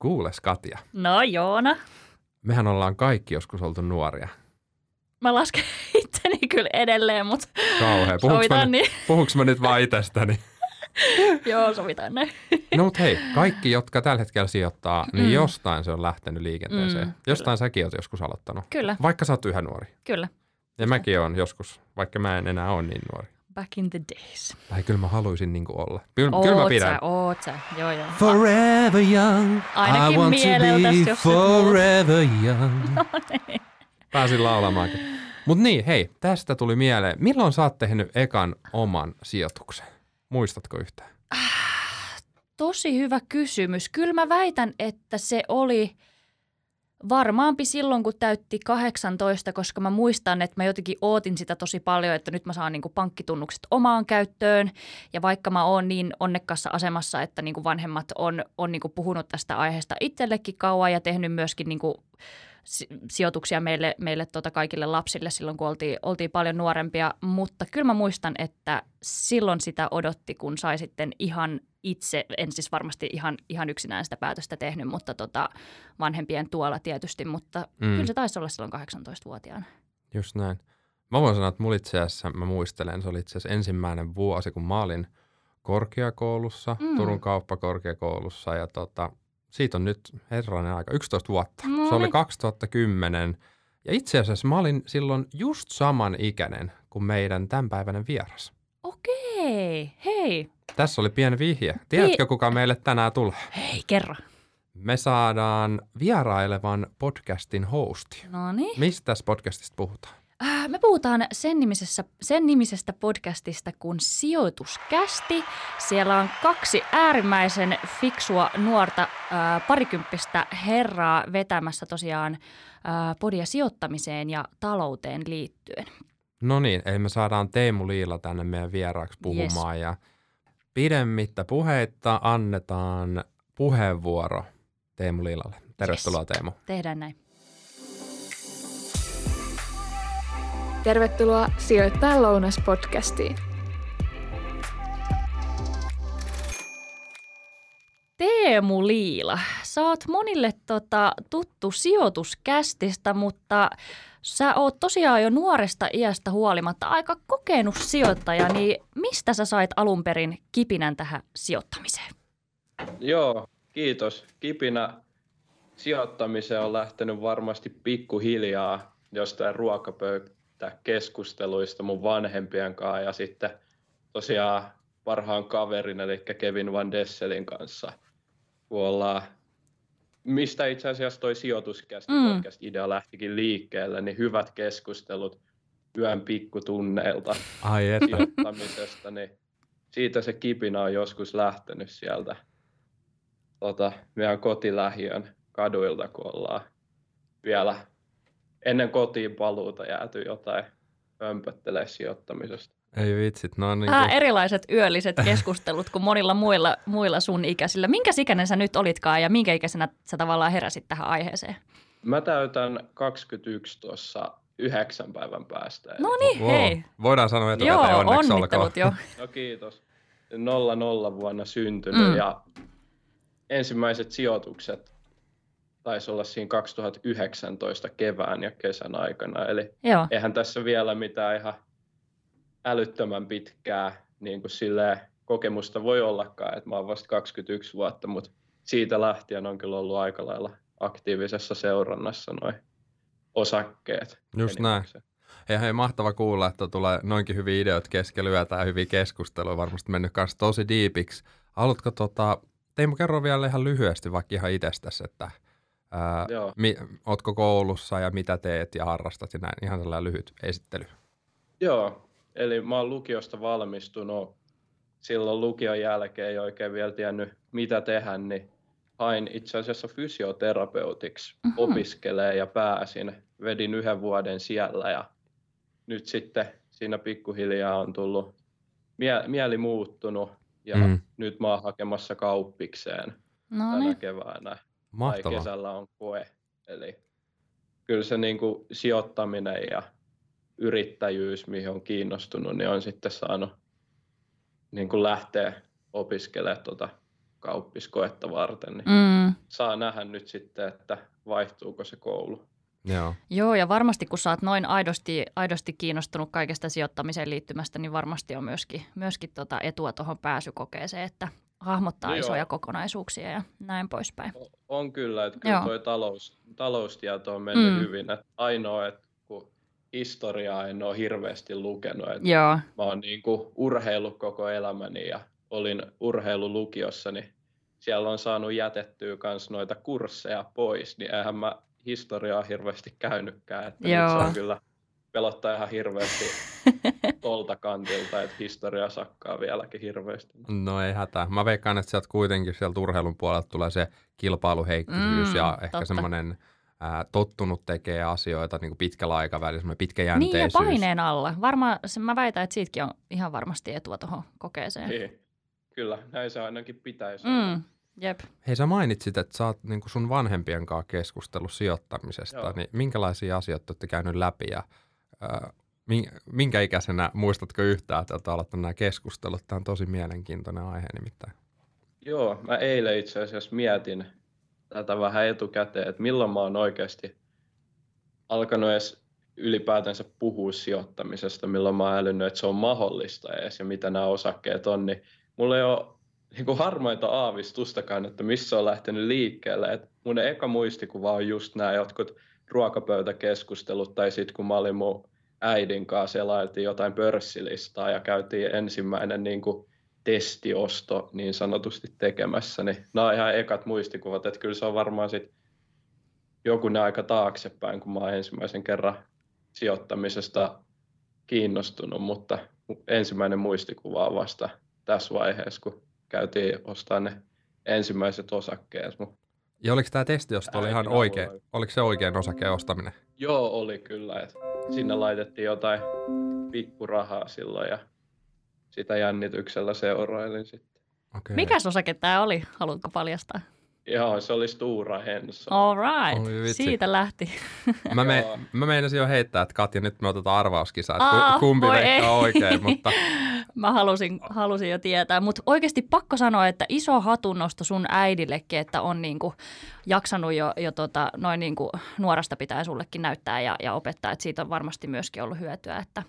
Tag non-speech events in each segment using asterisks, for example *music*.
Kuules Katja, No Joona, mehän ollaan kaikki joskus oltu nuoria. mä lasken *laughs* itteni kyllä edelleen, mutta Kauhea. Puhuks mä, niin. puhuks mä nyt vaan itsestäni? *laughs* Joo, sovitaan näin. *laughs* No mut hei, kaikki, jotka tällä hetkellä sijoittaa, niin Mm. jostain se on lähtenyt liikenteeseen. Mm, jostain säkin oot joskus aloittanut. Kyllä, Vaikka sä oot yhä nuori. kyllä. Ja mäkin oon joskus, vaikka mä en enää ole niin nuori. Back in the days. Tai kyllä mä haluaisin niin olla. Kyllä, kyllä mä Oot pidän. sä, oot sä. Joo, joo. Forever young. Ainakin I want to be forever young. *laughs* No niin. Pääsin laulamaankin. Mut niin, hei, tästä tuli mieleen. Milloin sä oot tehnyt ekan oman sijoituksen? Muistatko yhtään? Tosi hyvä kysymys. Kyllä mä väitän, että se oli varmaanpi silloin, kun täytti 18, koska mä muistan, että mä jotenkin ootin sitä tosi paljon, että nyt mä saan niin kuin pankkitunnukset omaan käyttöön. Ja vaikka mä oon niin onnekkaassa asemassa, että niin kuin vanhemmat on, on niin kuin puhunut tästä aiheesta itsellekin kauan ja tehnyt myöskin niin kuin si- sijoituksia meille, meille tota kaikille lapsille silloin, kun oltiin, oltiin paljon nuorempia. Mutta kyllä mä muistan, että silloin sitä odotti, kun sai sitten ihan itse, en siis varmasti ihan, ihan yksinään sitä päätöstä tehnyt, mutta tota, vanhempien tuolla tietysti, mutta Mm. kyllä se taisi olla silloin 18-vuotiaana. Just näin. Mä voin sanoa, että mulla itse asiassa, mä muistelen, se oli itse asiassa ensimmäinen vuosi, kun mä olin korkeakoulussa, mm. Turun kauppakorkeakoulussa ja tota, siitä on nyt herranen aika, 11 vuotta. No Se oli niin. 2010 ja itse asiassa mä olin silloin just saman ikäinen kuin meidän tämänpäiväinen vieras. Okei, hei, Tässä oli pieni vihje. Tiedätkö, kuka meille tänään tulee? hei, kerro. Me saadaan vierailevan podcastin hosti. No niin. Mistä tässä podcastista puhutaan? Äh, Me puhutaan sen, nimisessä, sen nimisestä podcastista kuin Sijoituskästi. Siellä on kaksi äärimmäisen fiksua nuorta äh, parikymppistä herraa vetämässä tosiaan äh, podia sijoittamiseen ja talouteen liittyen. No niin, eli me saadaan Teemu Liila tänne meidän vieraaksi puhumaan yes. ja pidemmittä puheitta annetaan puheenvuoro Teemu Liilalle. Tervetuloa Yes. Teemu. Tehdään näin. Tervetuloa Sijoittaa lounas-podcastiin. Teemu Liila, sä oot monille tota, tuttu sijoituskästistä, mutta sä oot tosiaan jo nuoresta iästä huolimatta aika kokenut sijoittaja, niin mistä sä sait alun perin kipinän tähän sijoittamiseen? Joo, kiitos. Kipinä sijoittamiseen on lähtenyt varmasti pikkuhiljaa jostain ruokapöytäkeskusteluista mun vanhempien kanssa ja sitten tosiaan parhaan kaverin eli Kevin Van Desselin kanssa, kun ollaan, mistä itse asiassa toi sijoituskästi Mm. podcast-idea lähtikin liikkeelle, niin hyvät keskustelut yön pikkutunneilta Ai sijoittamisesta, niin siitä se kipinä on joskus lähtenyt sieltä tota, meidän kotilähiön kaduilta, kun ollaan vielä ennen kotiin paluuta jääty jotain pömpöttelee sijoittamisesta. Ei vitsit, no niin Vähän kuin, erilaiset yölliset keskustelut kuin monilla muilla, muilla sun ikäisillä. Minkä ikäinen sä nyt olitkaan ja minkä ikäisenä sä tavallaan heräsit tähän aiheeseen? Mä täytän 21 tuossa yhdeksän päivän päästä. No niin, wow. hei. Voidaan sanoa etukäteen Joo, onneksi olkoon. jo. *laughs* No kiitos. 00 vuonna syntynyt mm. ja ensimmäiset sijoitukset taisi olla siinä 2019 kevään ja kesän aikana. Eli Joo. eihän tässä vielä mitään ihan älyttömän pitkää niin kuin silleen, kokemusta voi ollakaan, että mä oon vasta 21 vuotta, mutta siitä lähtien on kyllä ollut aika lailla aktiivisessa seurannassa noin osakkeet. Just näin. Hei, hei, mahtava kuulla, että tulee noinkin hyviä ideoita keskellä yötä ja hyviä keskusteluja. Varmasti mennyt kanssa tosi diipiksi. Haluatko tota, Teemu kerro vielä ihan lyhyesti vaikka ihan itsestäsi, että ää, Joo. mi, ootko koulussa ja mitä teet ja harrastat ja näin. Ihan sellainen lyhyt esittely. Joo, eli mä oon lukiosta valmistunut. Silloin lukion jälkeen ei oikein vielä tiennyt, mitä tehdä, niin hain itse asiassa fysioterapeutiksi Mhm. opiskelee ja pääsin. Vedin yhden vuoden siellä ja nyt sitten siinä pikkuhiljaa on tullut mie- mieli muuttunut ja Mm. nyt mä oon hakemassa kauppikseen No tänä niin. keväänä. Tai Mahtavaa. kesällä on koe. Eli kyllä se niin kuin sijoittaminen ja yrittäjyys, mihin on kiinnostunut, niin on sitten saanut niin kuin lähteä opiskelemaan tuota kauppiskoetta varten, niin Mm. saa nähdä nyt sitten, että vaihtuuko se koulu. Joo. Joo, ja varmasti kun sä oot noin aidosti, aidosti kiinnostunut kaikesta sijoittamiseen liittymästä, niin varmasti on myöskin, myöskin tota etua tuohon pääsykokeeseen, että hahmottaa No joo. isoja kokonaisuuksia ja näin poispäin. O- On kyllä, että kyllä Joo. toi talous, taloustieto on mennyt Mm. hyvin. Että ainoa, että historiaa en ole hirveästi lukenut, että Joo, mä oon niin kuin urheillut koko elämäni ja olin urheilulukiossa, niin siellä on saanut jätettyä myös noita kursseja pois, niin eihän mä historiaa hirveästi käynytkään, että Joo. nyt se on kyllä pelottaa ihan hirveästi *laughs* tolta kantilta, että historia sakkaa vieläkin hirveästi. No ei hätää. Mä veikkaan, että sieltä kuitenkin sieltä urheilun puolelta tulee se kilpailuheikkisyys Mm, ja ehkä semmoinen ää, tottunut tekee asioita niin kuin pitkällä aikavälillä, semmoinen niin ja pitkäjänteisyys. paineen alla. Varmaan, se- mä väitän, että siitäkin on ihan varmasti etua tuohon kokeeseen. Niin. Kyllä, näin se ainakin pitäisi. Mm, jep. Hei sä mainitsit, että sä oot niin kuin sun vanhempien kanssa keskustellut sijoittamisesta, Joo. niin minkälaisia asioita olette käynyt läpi ja min- minkä ikäisenä muistatko yhtään, että olette aloittanut nämä keskustelut? Tämä on tosi mielenkiintoinen aihe nimittäin. Joo, mä eilen itse asiassa mietin tätä vähän etukäteen, että milloin mä oon oikeasti alkanut edes ylipäätänsä puhua sijoittamisesta, milloin mä oon älynyt, että se on mahdollista edes ja mitä nämä osakkeet on, niin mulla ei ole niin kuin harmaita aavistustakaan, että missä on lähtenyt liikkeelle. Et mun eka muistikuva on just nämä jotkut ruokapöytäkeskustelut, tai sitten kun mä olin mun äidin kanssa, selailtiin jotain pörssilistaa ja käytiin ensimmäinen niin kuin testiosto niin sanotusti tekemässä, niin nämä on ihan ekat muistikuvat, että kyllä se on varmaan sit jokunen aika taaksepäin, kun mä oon ensimmäisen kerran sijoittamisesta kiinnostunut, mutta ensimmäinen muistikuva on vasta tässä vaiheessa, kun käytiin ostamaan ne ensimmäiset osakkeet. Ja oliko tämä testiosto oli ihan oikein, avulla. oliko se oikein osakeen ostaminen? Joo, oli kyllä. Et sinne laitettiin jotain pikkurahaa silloin ja sitä jännityksellä seurailin sitten. Okay. Mikäs osake tämä oli? Haluatko paljastaa? Joo, se oli Stura Enso. All right, Oi siitä lähti. *laughs* Mä, me, mä meinasin jo heittää, että Katja, nyt me otetaan arvauskisa, että Aa, ku- kumpi veikkaa ei. oikein, mutta *laughs* Mä halusin, halusin jo tietää, mutta oikeasti pakko sanoa, että iso hatunnosto sun äidillekin, että on niinku jaksanut jo, jo tota, noin niinku nuorasta pitää sullekin näyttää ja, ja opettaa, että siitä on varmasti myöskin ollut hyötyä. Että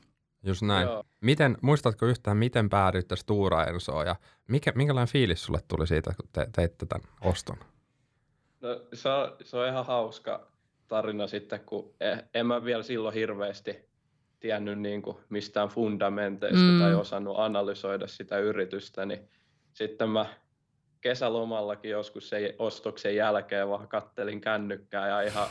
just näin. Joo. Miten, muistatko yhtään, miten päädyitte Stura Ensoon ja mikä, minkälainen fiilis sulle tuli siitä, kun te, teitte tämän oston? No, se, on, se on ihan hauska tarina sitten, kun eh- en mä vielä silloin hirveästi tiennyt niin kuin mistään fundamenteista Mm. tai osannut analysoida sitä yritystä, niin sitten mä kesälomallakin joskus sen ostoksen jälkeen vaan kattelin kännykkää ja ihan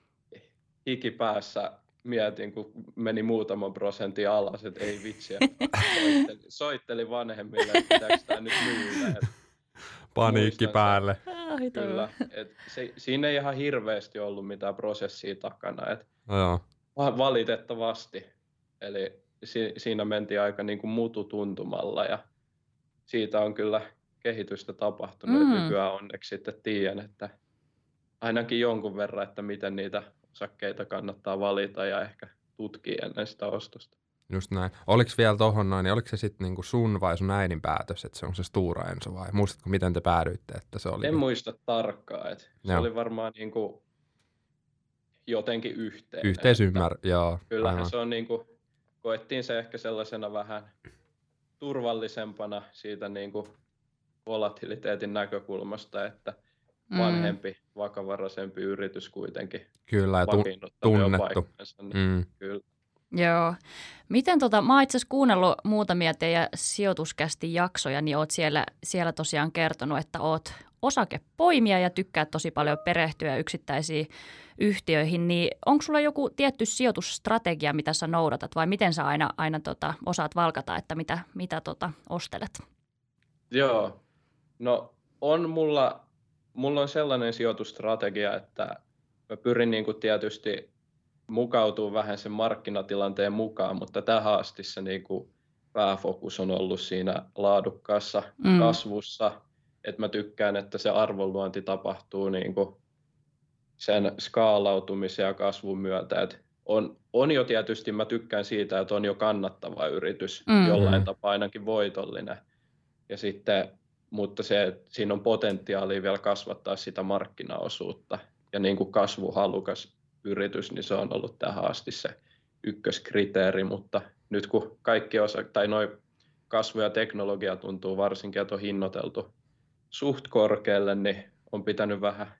*laughs* hikipäässä mietin, kun meni muutaman prosentin alas, että ei vitsi. että Soittelin, soittelin vanhemmille, että pitääkö tämä nyt myydä. Paniikki päälle. Ai, toi Kyllä. Et se, siinä ei ihan hirveästi ollut mitään prosessia takana. Et No joo. va- valitettavasti. Eli si, siinä mentiin aika niin kuin mututuntumalla ja siitä on kyllä kehitystä tapahtunut. Mm. Nykyään onneksi sitten tiedän, että ainakin jonkun verran, että miten niitä osakkeita kannattaa valita ja ehkä tutkia ennen sitä ostosta. Just näin. Oliko vielä tohon noin, niin oliko se sitten niinku sun vai sun äidin päätös, että se on se Stura Enso vai muistatko, miten te päädyitte, että se oli? En muista tarkkaan, että se Joo. oli varmaan niin kuin jotenkin yhteinen. että- Yhteisymmär, joo. Kyllähän aivan. se on niin kuin, koettiin se ehkä sellaisena vähän turvallisempana siitä niin kuin volatiliteetin näkökulmasta, että Mm. vanhempi, vakavaraisempi yritys kuitenkin Kyllä, ja tu- tunnettu. Niin mm, Kyllä. Joo. Miten tota, mä oon itse asiassa kuunnellut muutamia teidän sijoituskästi jaksoja, niin oot siellä, siellä tosiaan kertonut, että oot osakepoimija ja tykkäät tosi paljon perehtyä yksittäisiin yhtiöihin, niin onko sulla joku tietty sijoitusstrategia, mitä sä noudatat vai miten sä aina, aina tota, osaat valkata, että mitä, mitä tota, ostelet? Joo. No on mulla, mulla on sellainen sijoitustrategia, että mä pyrin niin kuin tietysti mukautuu vähän sen markkinatilanteen mukaan, mutta tähän asti se niin kuin pääfokus on ollut siinä laadukkaassa Mm. kasvussa, että mä tykkään, että se arvonluonti tapahtuu niin kuin sen skaalautumisen ja kasvun myötä. Et on, on jo tietysti, mä tykkään siitä, että on jo kannattava yritys, mm. jollain tapaa ainakin voitollinen. Ja sitten mutta se, siinä on potentiaalia vielä kasvattaa sitä markkinaosuutta. Ja niin kuin kasvuhalukas yritys, niin se on ollut tähän asti se ykköskriteeri, mutta nyt kun kaikki osa, tai noin kasvu ja teknologia tuntuu varsinkin, että on hinnoiteltu suht korkealle, niin on pitänyt vähän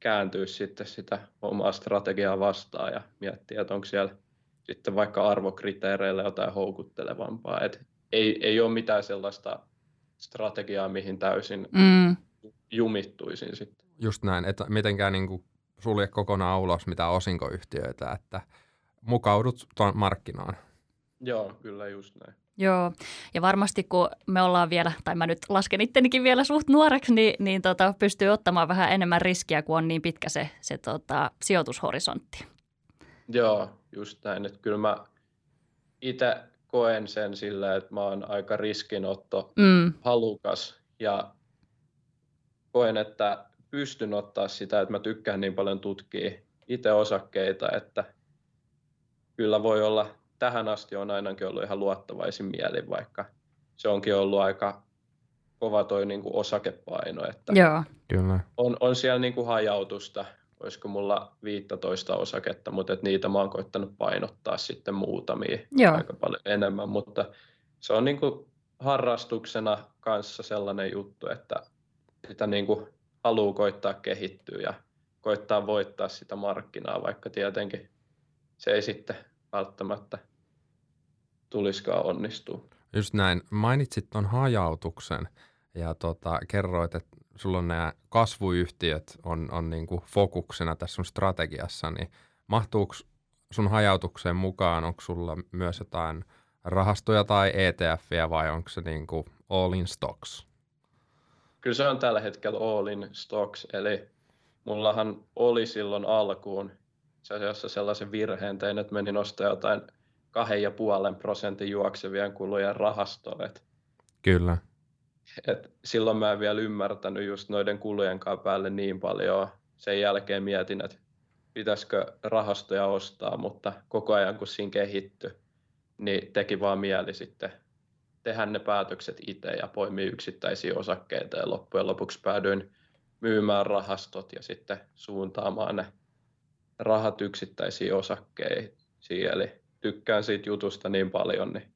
kääntyä sitten sitä omaa strategiaa vastaan ja miettiä, että onko siellä sitten vaikka arvokriteereillä jotain houkuttelevampaa. Et ei, ei ole mitään sellaista strategiaa, mihin täysin mm. jumittuisin sitten. Just näin, että mitenkään niin kuin sulje kokonaan ulos mitään osinkoyhtiöitä, että mukaudut tuon markkinaan. Joo, kyllä just näin. Joo, ja varmasti kun me ollaan vielä, tai mä nyt lasken ittenikin vielä suht nuoreksi, niin, niin tota, pystyy ottamaan vähän enemmän riskiä, kun on niin pitkä se, se tota, sijoitushorisontti. Joo, just näin. Että kyllä mä itse koen sen sillä, että mä oon aika riskinotto mm. halukas ja koen, että pystyn ottaa sitä, että mä tykkään niin paljon tutkia itse osakkeita, että kyllä voi olla, tähän asti on ainakin ollut ihan luottavaisin mieli, vaikka se onkin ollut aika kova toi niin kuin osakepaino, että Joo. Kyllä. On, on siellä niin kuin hajautusta, olisiko mulla 15 osaketta, mutta et niitä mä oon koittanut painottaa sitten muutamia Joo. aika paljon enemmän, mutta se on niin kuin harrastuksena kanssa sellainen juttu, että sitä niin kuin haluaa koittaa kehittyä ja koittaa voittaa sitä markkinaa, vaikka tietenkin se ei sitten välttämättä tuliskaan onnistua. Just näin. Mainitsit tuon hajautuksen ja tota, kerroit, että sulla on nämä kasvuyhtiöt on, on niin kuin fokuksena tässä sun strategiassa, niin mahtuuko sun hajautukseen mukaan, onko sulla myös jotain rahastoja tai ETFiä vai onko se niin kuin all in stocks? Kyllä se on tällä hetkellä all in stocks, eli mullahan oli silloin alkuun se asiassa sellaisen virheen tein, että menin ostaa jotain kahden ja puolen prosentin juoksevien kulujen rahastoa. Kyllä. Et silloin mä en vielä ymmärtänyt just noiden kulujen kanssa päälle niin paljon. Sen jälkeen mietin, että pitäisikö rahastoja ostaa, mutta koko ajan kun siinä kehittyi, niin teki vaan mieli sitten tehdä ne päätökset itse ja poimia yksittäisiä osakkeita ja loppujen lopuksi päädyin myymään rahastot ja sitten suuntaamaan ne rahat yksittäisiin osakkeisiin. Eli tykkään siitä jutusta niin paljon, niin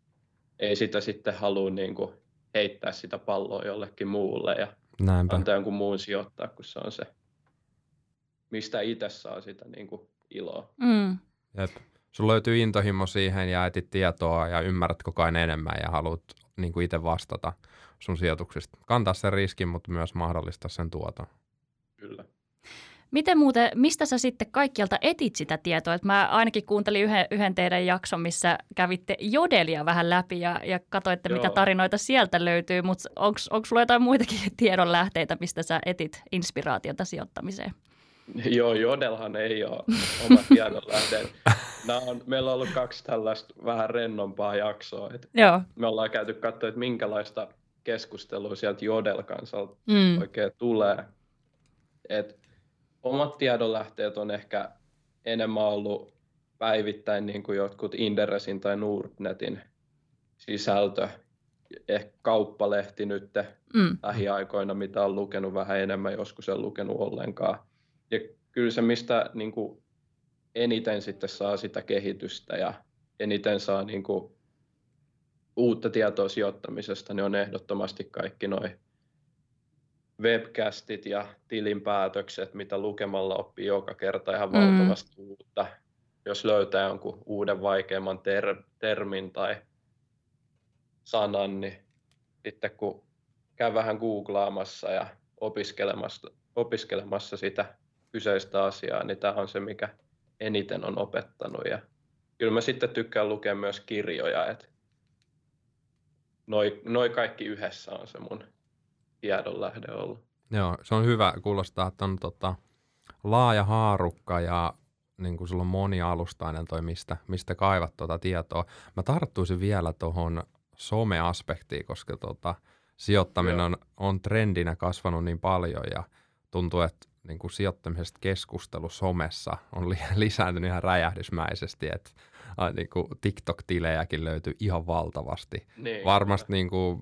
ei sitä sitten halua niin kuin heittää sitä palloa jollekin muulle ja Näinpä. antaa jonkun muun sijoittaa, kun se on se, mistä itse saa sitä niin kuin iloa. Mm. Jep. Sulla löytyy intohimo siihen ja etit tietoa ja ymmärrät koko ajan enemmän ja haluat niin kuin itse vastata sun sijoituksista. Kantaa sen riskin, mutta myös mahdollistaa sen tuoton. Kyllä. Miten muuten, mistä sä sitten kaikkialta etit sitä tietoa? Et mä ainakin kuuntelin yhden, yhden teidän jakson, missä kävitte jodelia vähän läpi ja, ja katsoitte, Joo. mitä tarinoita sieltä löytyy, mutta onko sulla jotain muitakin *laughs* tiedonlähteitä, mistä sä etit inspiraatiota sijoittamiseen? Joo, Jodelhan ei ole oma *laughs* tiedonlähde. on, meillä on ollut kaksi tällaista vähän rennompaa jaksoa. Et Joo. Me ollaan käyty katsoa, että minkälaista keskustelua sieltä Jodel-kansalta mm. oikein tulee. Et omat tiedonlähteet on ehkä enemmän ollut päivittäin niin kuin jotkut Inderesin tai Nordnetin sisältö, ehkä kauppalehti nyt mm. lähiaikoina, mitä on lukenut vähän enemmän, joskus en lukenut ollenkaan. Ja kyllä se, mistä niin kuin eniten sitten saa sitä kehitystä ja eniten saa niin kuin uutta tietoa sijoittamisesta, niin on ehdottomasti kaikki noin webcastit ja tilinpäätökset, mitä lukemalla oppii joka kerta ihan mm. valtavasti mm. uutta. Jos löytää jonkun uuden vaikeamman ter- termin tai sanan, niin sitten kun käy vähän googlaamassa ja opiskelemassa, opiskelemassa sitä kyseistä asiaa, niin tämä on se, mikä eniten on opettanut. Ja kyllä mä sitten tykkään lukea myös kirjoja, että noi, noi kaikki yhdessä on se mun tiedonlähde ollut. Joo, se on hyvä kuulostaa, että on tota, laaja haarukka ja niin kuin sulla on monialustainen toi, mistä, mistä kaivat tuota tietoa. Mä tarttuisin vielä tuohon some-aspektiin, koska tota, sijoittaminen on, on trendinä kasvanut niin paljon ja tuntuu, että niin kuin sijoittamisesta keskustelu somessa on li- *laughs* lisääntynyt ihan räjähdysmäisesti, että niin kuin TikTok-tilejäkin löytyy ihan valtavasti. Niin, Varmasti niin kuin,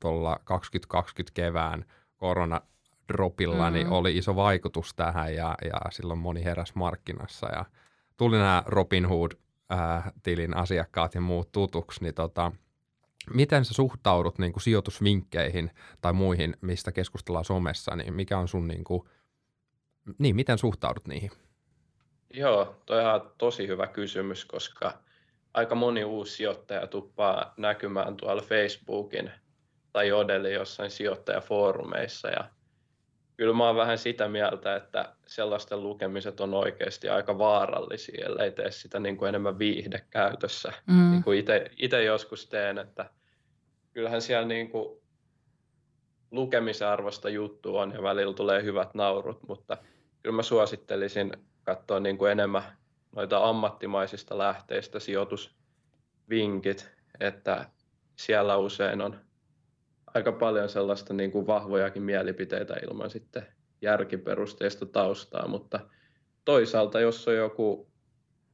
tuolla 2020 kevään koronadropilla Mm. niin oli iso vaikutus tähän ja, ja silloin moni heräs markkinassa ja tuli nämä Robinhood-tilin asiakkaat ja muut tutuksi, niin tota, miten sä suhtaudut niin kuin sijoitusvinkkeihin tai muihin, mistä keskustellaan somessa, niin mikä on sun, niin kuin, niin miten suhtaudut niihin? Joo, toi on tosi hyvä kysymys, koska aika moni uusi sijoittaja tuppaa näkymään tuolla Facebookin tai Jodeli jossain sijoittajafoorumeissa. Ja kyllä mä oon vähän sitä mieltä, että sellaisten lukemiset on oikeasti aika vaarallisia, ellei tee sitä niin kuin enemmän viihdekäytössä. Mm. Niin kuin itse joskus teen, että kyllähän siellä niin kuin lukemisen arvosta juttu on ja välillä tulee hyvät naurut, mutta kyllä mä suosittelisin katsoa niin kuin enemmän noita ammattimaisista lähteistä sijoitusvinkit, että siellä usein on aika paljon sellaista niin kuin vahvojakin mielipiteitä ilman sitten järkiperusteista taustaa, mutta toisaalta jos on joku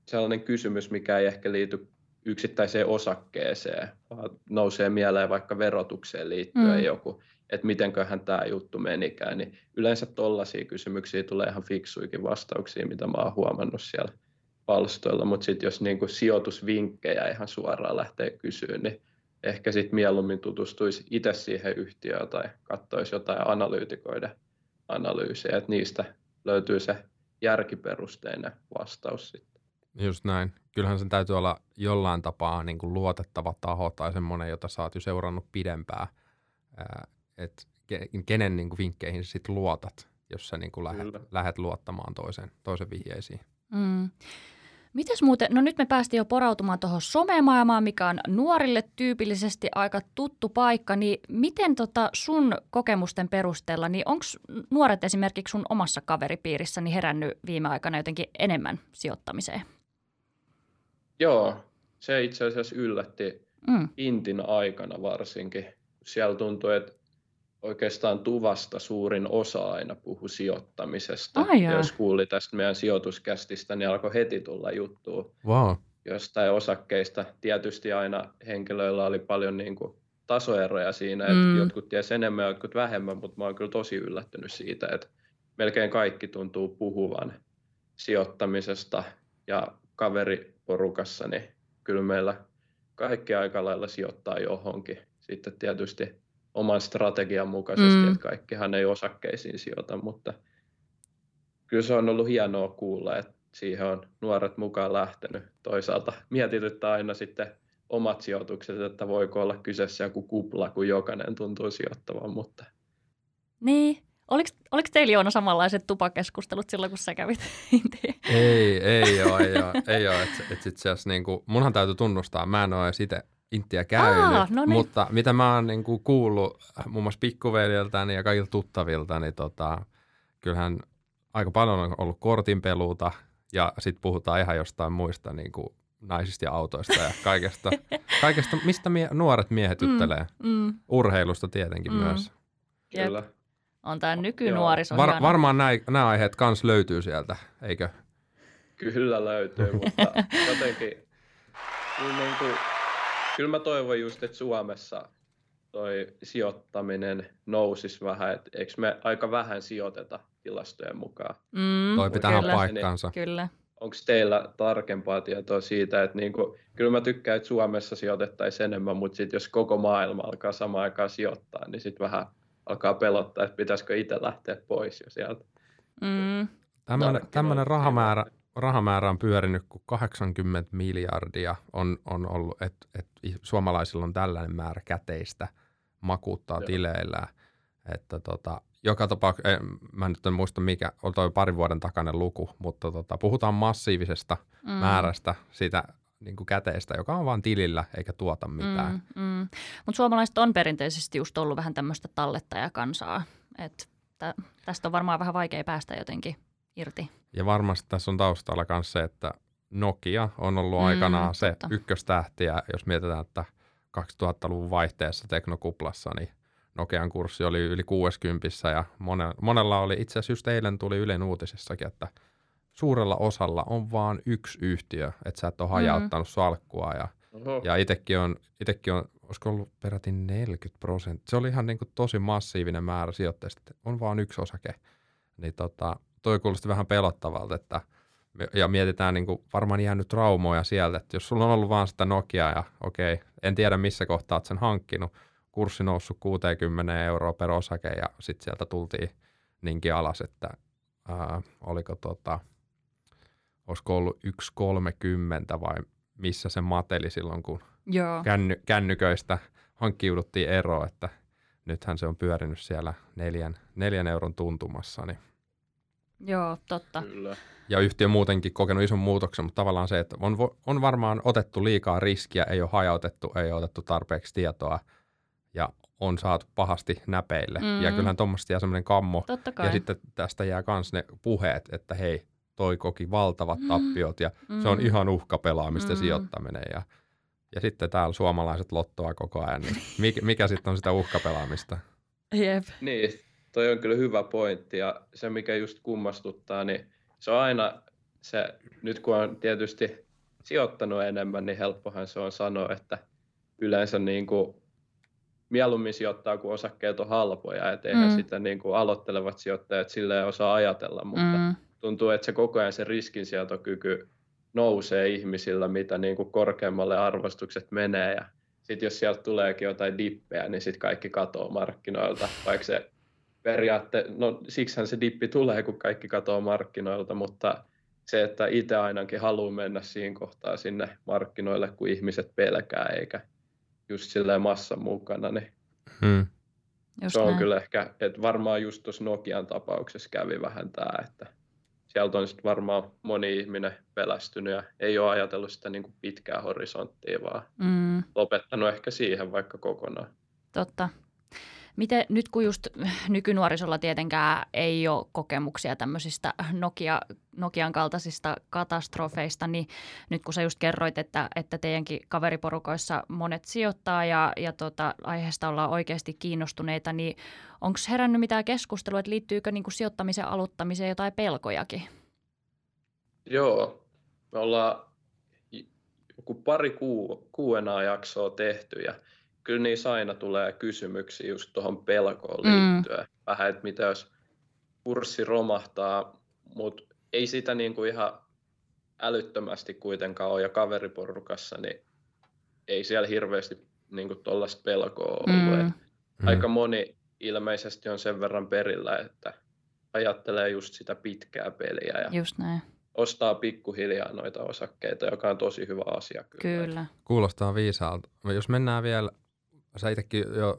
sellainen kysymys, mikä ei ehkä liity yksittäiseen osakkeeseen, vaan nousee mieleen vaikka verotukseen liittyen Mm. joku, että mitenköhän tämä juttu menikään, niin yleensä tollaisia kysymyksiä tulee ihan fiksuikin vastauksia, mitä mä oon huomannut siellä palstoilla, mutta sitten jos niinku sijoitusvinkkejä ihan suoraan lähtee kysyyn, niin ehkä sitten mieluummin tutustuisi itse siihen yhtiöön tai katsoisi jotain analyytikoiden analyysejä, että niistä löytyy se järkiperusteinen vastaus sitten. Just näin. Kyllähän sen täytyy olla jollain tapaa niin kuin luotettava taho tai semmoinen, jota sä oot jo seurannut pidempään. Että kenen niin kuin vinkkeihin sä sit luotat, jos sä niin kuin lähdet, Kyllä. lähdet luottamaan toisen, toisen vihjeisiin. Mm. Mites muuten, no nyt me päästiin jo porautumaan tuohon somemaailmaan, mikä on nuorille tyypillisesti aika tuttu paikka, niin miten tota sun kokemusten perusteella, niin onko nuoret esimerkiksi sun omassa kaveripiirissä niin herännyt viime aikana jotenkin enemmän sijoittamiseen? Joo, se itse asiassa yllätti Mm. Intin aikana varsinkin. Siellä tuntui, että oikeastaan tuvasta suurin osa aina puhui sijoittamisesta. Ai ja jos kuuli tästä meidän sijoituskästistä, niin alkoi heti tulla juttua Wow. jostain osakkeista. Tietysti aina henkilöillä oli paljon niin kuin tasoeroja siinä, että Mm. jotkut ties enemmän, jotkut vähemmän, mutta mä oon kyllä tosi yllättynyt siitä, että melkein kaikki tuntuu puhuvan sijoittamisesta ja kaveriporukassa, niin kyllä meillä kaikki aika lailla sijoittaa johonkin. Sitten tietysti oman strategian mukaisesti, Mm. että kaikkihan ei osakkeisiin sijoita, mutta kyllä se on ollut hienoa kuulla, että siihen on nuoret mukaan lähtenyt. Toisaalta mietityttää aina sitten omat sijoitukset, että voiko olla kyseessä joku kupla, kun jokainen tuntuu sijoittavan, mutta Niin. Oliko, oliko teillä Joona samanlaiset tupakeskustelut silloin, kun sä kävit? Ei, ei ole, ei ole. Ei ole. Et, et itse asiassa niin kuin, munhan täytyy tunnustaa, mä en ole edes itse Intiä käynyt, Aa, no niin. mutta mitä mä oon niin kuin kuullut muun muassa pikkuveljeltäni ja kaikilta tuttavilta, niin tota, kyllähän aika paljon on ollut kortinpeluuta ja sitten puhutaan ihan jostain muista niin kuin naisista ja autoista ja *laughs* kaikesta, kaikesta mistä mie- nuoret miehet Mm. juttelee. Mm. Urheilusta tietenkin Mm. myös. Jep. kyllä. On tämä nykynuoriso Var, varmaan nämä aiheet kans löytyy sieltä, eikö? Kyllä löytyy, *laughs* mutta jotenkin niin, niin kuin, kyllä mä toivon just, että Suomessa toi sijoittaminen nousisi vähän, että eikö me aika vähän sijoiteta tilastojen mukaan. Mm, Toi pitää kyllä. paikkansa. Kyllä. Onko teillä tarkempaa tietoa siitä, että niin kuin, kyllä mä tykkään, että Suomessa sijoitettaisiin enemmän, mutta sitten jos koko maailma alkaa samaan aikaan sijoittaa, niin sitten vähän alkaa pelottaa, että pitäisikö itse lähteä pois jo sieltä. Mm. Tämmöinen rahamäärä. Rahamäärä on pyörinyt, kun 80 miljardia on, on ollut, että et suomalaisilla on tällainen määrä käteistä makuuttaa Joo. tileillä. Että tota, joka tapauksessa, mä nyt en muista mikä, on toi parin vuoden takainen luku, mutta tota, puhutaan massiivisesta Mm. määrästä sitä niin kuin käteistä, joka on vaan tilillä eikä tuota mitään. Mm, mm. Mutta suomalaiset on perinteisesti just ollut vähän tämmöistä tallettajakansaa. Et tä, tästä on varmaan vähän vaikea päästä jotenkin irti. Ja varmasti tässä on taustalla myös se, että Nokia on ollut Mm, aikanaan se totta. ykköstähti, ja jos mietitään, että 2000-luvun vaihteessa teknokuplassa, niin Nokian kurssi oli yli 60 ja mone, monella oli, itse asiassa just eilen tuli Ylen uutisissakin, että suurella osalla on vaan yksi yhtiö, että sä et ole Mm. hajauttanut salkkua ja Oho. Ja itsekin on, itekin on, olisiko ollut peräti 40 prosenttia. Se oli ihan niin kuin tosi massiivinen määrä sijoittajista. että On vaan yksi osake. Niin tota, toi kuulosti vähän pelottavalta, että ja mietitään niin kuin varmaan jäänyt traumoja sieltä, että jos sulla on ollut vaan sitä Nokiaa ja okei, en tiedä missä kohtaa oot sen hankkinut, kurssi noussut 60 euroa per osake ja sitten sieltä tultiin niinkin alas, että ää, oliko tota, olisiko ollut 1,30 vai missä se mateli silloin, kun Joo. känny, kännyköistä hankkiuduttiin eroon, että nythän se on pyörinyt siellä neljän, neljän euron tuntumassa. Niin. Joo, totta. Kyllä. Ja yhtiö muutenkin kokenut ison muutoksen, mutta tavallaan se, että on, on varmaan otettu liikaa riskiä, ei ole hajautettu, ei ole otettu tarpeeksi tietoa ja on saatu pahasti näpeille. Mm. Ja kyllähän tuommoista jää semmoinen kammo. Totta kai. Ja sitten tästä jää myös ne puheet, että hei, toi koki valtavat Mm. tappiot ja se on Mm. ihan uhkapelaamista Mm. sijoittaminen. Ja, ja sitten täällä suomalaiset lottoa koko ajan. Niin mikä, mikä sitten on sitä uhkapelaamista? Jep. Niin, toi on kyllä hyvä pointti ja se mikä just kummastuttaa, niin se on aina se, nyt kun on tietysti sijoittanut enemmän, niin helppohan se on sanoa, että yleensä niin kuin mieluummin sijoittaa, kun osakkeet on halpoja, et eihän Mm. sitä niin kuin aloittelevat sijoittajat silleen osaa ajatella, mutta Mm. tuntuu, että se koko ajan se riskinsietokyky nousee ihmisillä, mitä niin kuin korkeammalle arvostukset menee ja sitten jos sieltä tuleekin jotain dippejä, niin sitten kaikki katoo markkinoilta, vaikka se periaatte, no siksihän se dippi tulee, kun kaikki katoo markkinoilta, mutta se, että itse ainakin haluaa mennä siinä kohtaa sinne markkinoille, kun ihmiset pelkää, eikä just silleen massan mukana, niin Hmm. Just se on näin. kyllä ehkä, että varmaan just tuossa Nokian tapauksessa kävi vähän tämä, että sieltä on sitten varmaan moni ihminen pelästynyt ja ei ole ajatellut sitä niin kuin pitkää horisonttia, vaan Mm. lopettanut ehkä siihen vaikka kokonaan. Totta. Miten nyt kun just nykynuorisolla tietenkään ei ole kokemuksia tämmöisistä Nokia, Nokian kaltaisista katastrofeista, niin nyt kun sä just kerroit, että, että teidänkin kaveriporukoissa monet sijoittaa ja, ja tota, aiheesta ollaan oikeasti kiinnostuneita, niin onko herännyt mitään keskustelua, että liittyykö niin kuin sijoittamisen aloittamiseen jotain pelkojakin? Joo, me ollaan joku pari kuu, Q&A-jaksoa tehty ja kyllä niissä aina tulee kysymyksiä just tuohon pelkoon Mm. liittyen. Vähän, että mitä jos kurssi romahtaa, mutta ei sitä niin kuin ihan älyttömästi kuitenkaan ole ja kaveriporukassa, niin ei siellä hirveästi niin tuollaista pelkoa ollut. Mm. Hmm. Aika moni ilmeisesti on sen verran perillä, että ajattelee just sitä pitkää peliä ja Just näin, ostaa pikkuhiljaa noita osakkeita, joka on tosi hyvä asia kyllä. kyllä. Kuulostaa viisaalta. Jos mennään vielä, sä itsekin jo,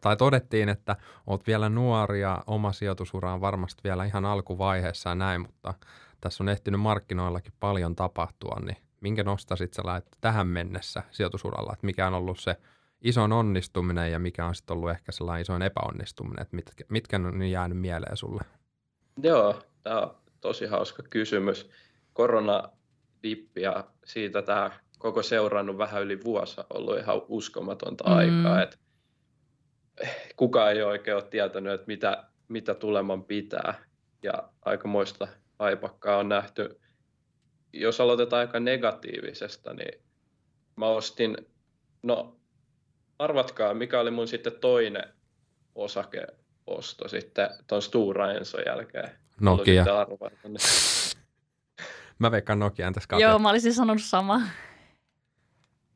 tai todettiin, että oot vielä nuori ja oma sijoitusura on varmasti vielä ihan alkuvaiheessa ja näin, mutta tässä on ehtinyt markkinoillakin paljon tapahtua, niin minkä nostasit sä lait tähän mennessä sijoitusuralla, että mikä on ollut se isoin onnistuminen ja mikä on sitten ollut ehkä sellainen isoin epäonnistuminen, että mitkä, mitkä on jäänyt mieleen sulle? Joo, tämä on tosi hauska kysymys. Koronadippi ja siitä tämä koko seurannut vähän yli vuosi on ollut ihan uskomatonta Mm. aikaa. Et kukaan ei oikein ole tietänyt, että mitä, mitä tuleman pitää. Ja aikamoista haipakkaa on nähty. Jos aloitetaan aika negatiivisesta, niin mä ostin, no arvatkaa, mikä oli mun sitten toinen osakeosto sitten tuon Stura Enson jälkeen. Nokia. Niin *laughs* Mä veikkaan Nokiaan tässä Joo, katsoa. mä olisin sanonut sama.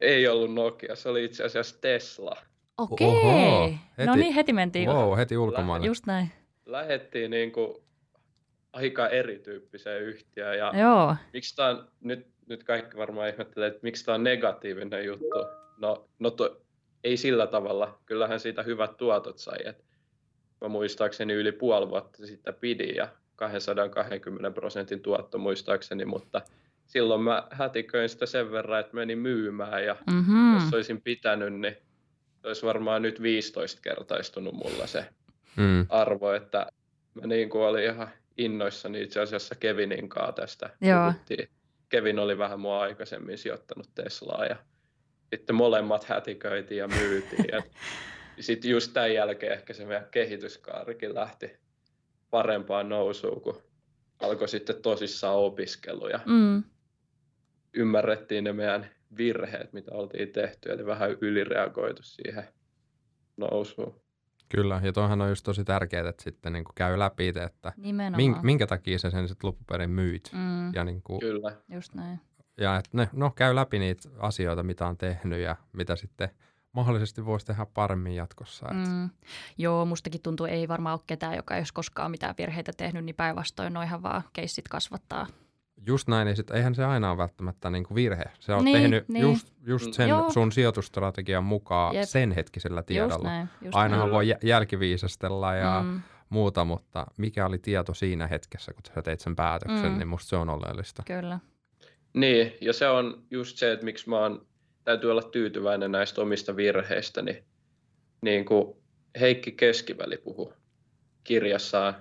Ei ollut Nokia, se oli itse asiassa Tesla. Okei. Oho, no heti- niin, heti mentiin. Wow, heti ulkomaille. Just näin. Lähettiin niin kuin aika erityyppiseen yhtiöön ja Joo. miksi tämä on, nyt, nyt kaikki varmaan ihmettelee, että miksi tämä on negatiivinen juttu. No, no to, ei sillä tavalla, kyllähän siitä hyvät tuotot sai. Et mä muistaakseni yli puoli vuotta sitten pidin ja 220 prosentin tuotto muistaakseni, mutta silloin mä hätiköin sitä sen verran, että menin myymään ja Mm-hmm. jos olisin pitänyt, niin se olisi varmaan nyt 15 kertaistunut mulla se Mm. arvo, että mä niin kuin olin ihan innoissani itse asiassa Kevinin kanssa tästä Joo. puhuttiin. Kevin oli vähän mua aikaisemmin sijoittanut Teslaa ja sitten molemmat hätiköitiin ja myytiin. Ja *laughs* sitten just tämän jälkeen ehkä se meidän kehityskaarikin lähti parempaan nousuun, kun alkoi sitten tosissaan opiskeluja. Mm. Ymmärrettiin ne meidän virheet, mitä oltiin tehty, eli vähän ylireagoitu siihen nousuun. Kyllä, ja toihan on just tosi tärkeää, että sitten niin kuin käy läpi että Nimenomaan. mink, minkä takia sä sen sitten loppuperin myyt. Mm, Ja, niin kuin, Kyllä. just näin. ja että ne, no, käy läpi niitä asioita, mitä on tehnyt ja mitä sitten mahdollisesti voisi tehdä paremmin jatkossa. Että, Mm. Joo, mustakin tuntuu, ei varmaan ole ketään, joka ei olisi koskaan mitään virheitä tehnyt, niin päinvastoin noihan vaan keissit kasvattaa. Just näin, niin sit, eihän se aina ole välttämättä niin kuin virhe. Se on Niin, tehnyt niin. just, just sen Joo. sun sijoitustrategian mukaan Jep. sen hetkisellä Just tiedolla. näin. Just Ainahan näin. voi jä- jälkiviisastella ja mm. Muuta, mutta mikä oli tieto siinä hetkessä, kun sä teit sen päätöksen, Mm. niin musta se on oleellista. kyllä. Niin, ja se on just se, että miksi mä oon, täytyy olla tyytyväinen näistä omista virheistä, niin, niin kuin Heikki Keskiväli puhu kirjassaan,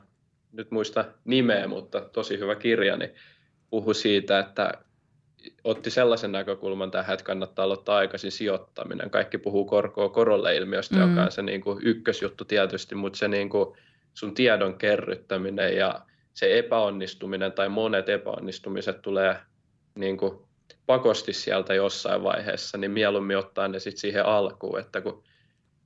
nyt muista nimeä, mutta tosi hyvä kirja, niin puhu siitä, että otti sellaisen näkökulman tähän, että kannattaa aloittaa aikaisin sijoittaminen. Kaikki puhuu korkoa korolle ilmiöstä, mm. joka on se niin kuin ykkösjuttu tietysti, mutta se niin kuin sun tiedon kerryttäminen ja se epäonnistuminen tai monet epäonnistumiset tulee niin kuin pakosti sieltä jossain vaiheessa, niin mieluummin ottaa ne sitten siihen alkuun, että kun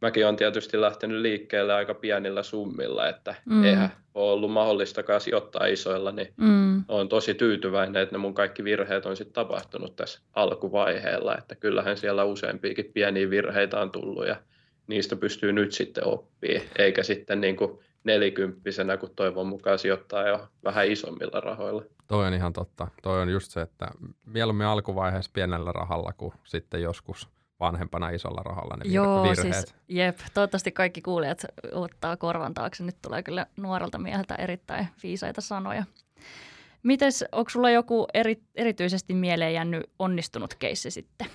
mäkin olen tietysti lähtenyt liikkeelle aika pienillä summilla, että Mm. eihän ole ollut mahdollistakaan sijoittaa isoilla, niin Mm, olen tosi tyytyväinen, että ne mun kaikki virheet on sitten tapahtunut tässä alkuvaiheella, että kyllähän siellä useampiakin pieniä virheitä on tullut ja niistä pystyy nyt sitten oppii, eikä sitten niin kuin nelikymppisenä, kun toivon mukaan sijoittaa jo vähän isommilla rahoilla. Toi on ihan totta. Toi on just se, että mieluummin alkuvaiheessa pienellä rahalla kuin sitten joskus vanhempana isolla rahalla ne vir- Joo, virheet. siis jep. Toivottavasti kaikki kuulijat ottaa korvan taakse. Nyt tulee kyllä nuorelta mieheltä erittäin viisaita sanoja. Mites, onko sulla joku eri, erityisesti mieleen jäänyt onnistunut keissi sitten?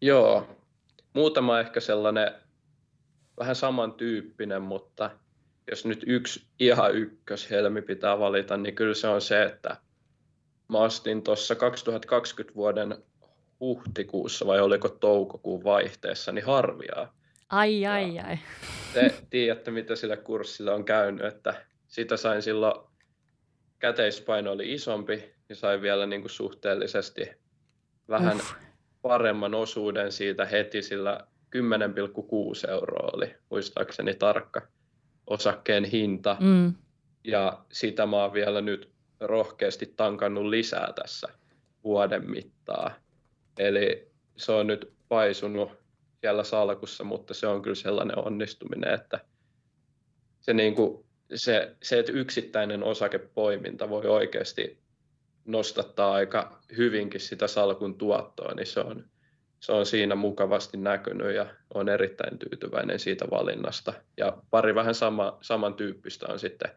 Joo, muutama ehkä sellainen vähän samantyyppinen, mutta jos nyt yksi ihan ykköshelmi pitää valita, niin kyllä se on se, että mä astin tuossa 2020 vuoden huhtikuussa vai oliko toukokuun vaihteessa, niin harviaa. Ai, ai, ai. Te tiedätte, mitä sillä kurssilla on käynyt, että sitä sain silloin, käteispaino oli isompi, niin sain vielä niin kuin suhteellisesti vähän Uff. paremman osuuden siitä heti, sillä 10,6 euroa oli muistaakseni tarkka osakkeen hinta. Mm. Ja sitä mä oon vielä nyt rohkeasti tankannut lisää tässä vuoden mittaa. Eli se on nyt paisunut siellä salkussa, mutta se on kyllä sellainen onnistuminen, että se, niin kuin, se, se että yksittäinen osakepoiminta voi oikeasti nostattaa aika hyvinkin sitä salkun tuottoa, niin se on, se on siinä mukavasti näkynyt ja on erittäin tyytyväinen siitä valinnasta. Ja pari vähän sama, samantyyppistä on sitten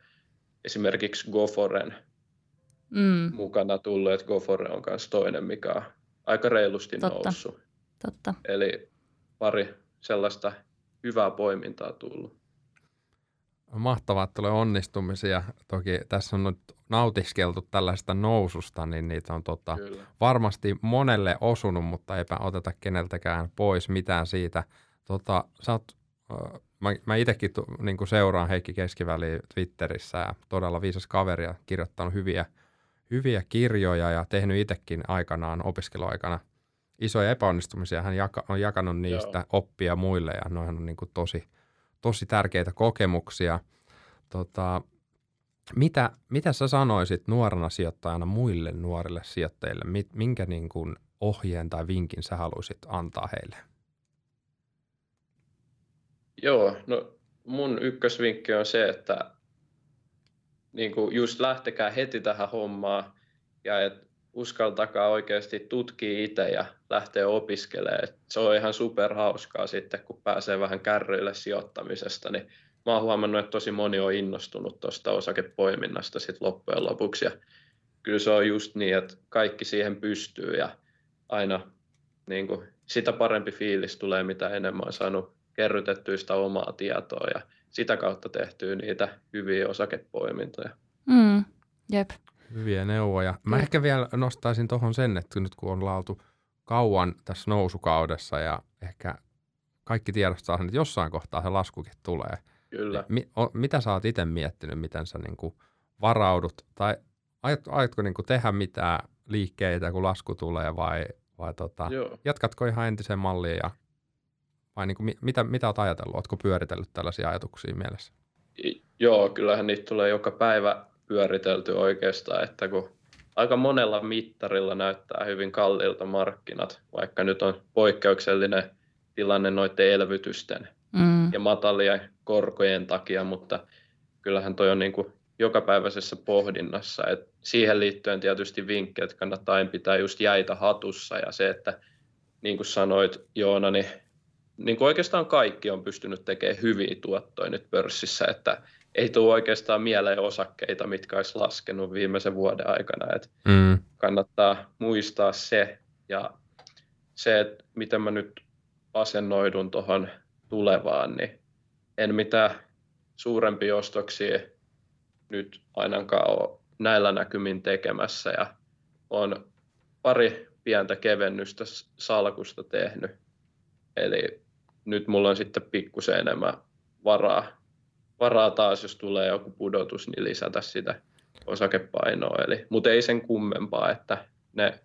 esimerkiksi Goforen Mm. mukana tullut, että Gofore on myös toinen, mikä on aika reilusti Totta. noussut. Totta. Eli pari sellaista hyvää poimintaa tullut. Mahtavaa, että tulee onnistumisia. Toki tässä on nyt nautiskeltu tällaista noususta, niin niitä on tota, Kyllä. varmasti monelle osunut, mutta eipä oteta keneltäkään pois mitään siitä. Tota, sä oot, äh, mä, mä itsekin tu, niin seuraan Heikki Keskiväli Twitterissä ja todella viisas kaveri ja kirjoittanut hyviä, hyviä kirjoja ja tehnyt itsekin aikanaan opiskeluaikana isoja epäonnistumisia. Hän jaka, on jakanut niistä Joo. oppia muille ja noihän on niin kuin tosi, tosi tärkeitä kokemuksia. Tota, mitä, mitä sä sanoisit nuorena sijoittajana muille nuorille sijoittajille? Minkä niin kuin ohjeen tai vinkin sä haluaisit antaa heille? Joo, no mun ykkösvinkki on se, että niin kuin just lähtekää heti tähän hommaan ja et uskaltakaa oikeasti tutkia itse ja lähteä opiskelemaan. Et se on ihan superhauskaa sitten, kun pääsee vähän kärryille sijoittamisesta, niin mä oon huomannut, että tosi moni on innostunut tuosta osakepoiminnasta sit loppujen lopuksi. Ja kyllä se on just niin, että kaikki siihen pystyy ja aina niin kuin, sitä parempi fiilis tulee, mitä enemmän on saanut kerrytettyä sitä omaa tietoa ja sitä kautta tehtyä niitä hyviä osakepoimintoja. Mm. Jep. Hyviä neuvoja. Mä Kyllä. ehkä vielä nostaisin tuohon sen, että nyt kun on laultu kauan tässä nousukaudessa ja ehkä kaikki tiedostaa sen, että jossain kohtaa se laskukin tulee. Kyllä. Mi, o, mitä sä oot itse miettinyt, miten sä niin kuin varaudut tai aiot, aiotko niin kuin tehdä mitään liikkeitä, kun lasku tulee vai, vai tota, Joo. jatkatko ihan entiseen malliin ja vai niin kuin, mitä, mitä olet ajatellut? Oletko pyöritellyt tällaisia ajatuksia mielessä? Joo, kyllähän niitä tulee joka päivä pyöritelty oikeastaan, että kun aika monella mittarilla näyttää hyvin kalliilta markkinat, vaikka nyt on poikkeuksellinen tilanne noiden elvytysten Mm. ja matalien korkojen takia, mutta kyllähän toi on niin kuin jokapäiväisessä pohdinnassa. Et siihen liittyen tietysti vinkkejä, että kannattaa aina pitää just jäitä hatussa ja se, että niin kuin sanoit Joona, niin, niin kuin oikeastaan kaikki on pystynyt tekemään hyviä tuottoja nyt pörssissä, että ei tule oikeastaan mieleen osakkeita, mitkä olisi laskenut viimeisen vuoden aikana. Et Mm. kannattaa muistaa se ja se, että miten mä nyt asennoidun tuohon tulevaan, niin en mitään suurempia ostoksia nyt ainakaan ole näillä näkymin tekemässä ja on pari pientä kevennystä salkusta tehnyt. Eli nyt mulla on sitten pikkusen enemmän varaa, varaa taas, jos tulee joku pudotus, niin lisätä sitä osakepainoa. Eli, mutta ei sen kummempaa, että ne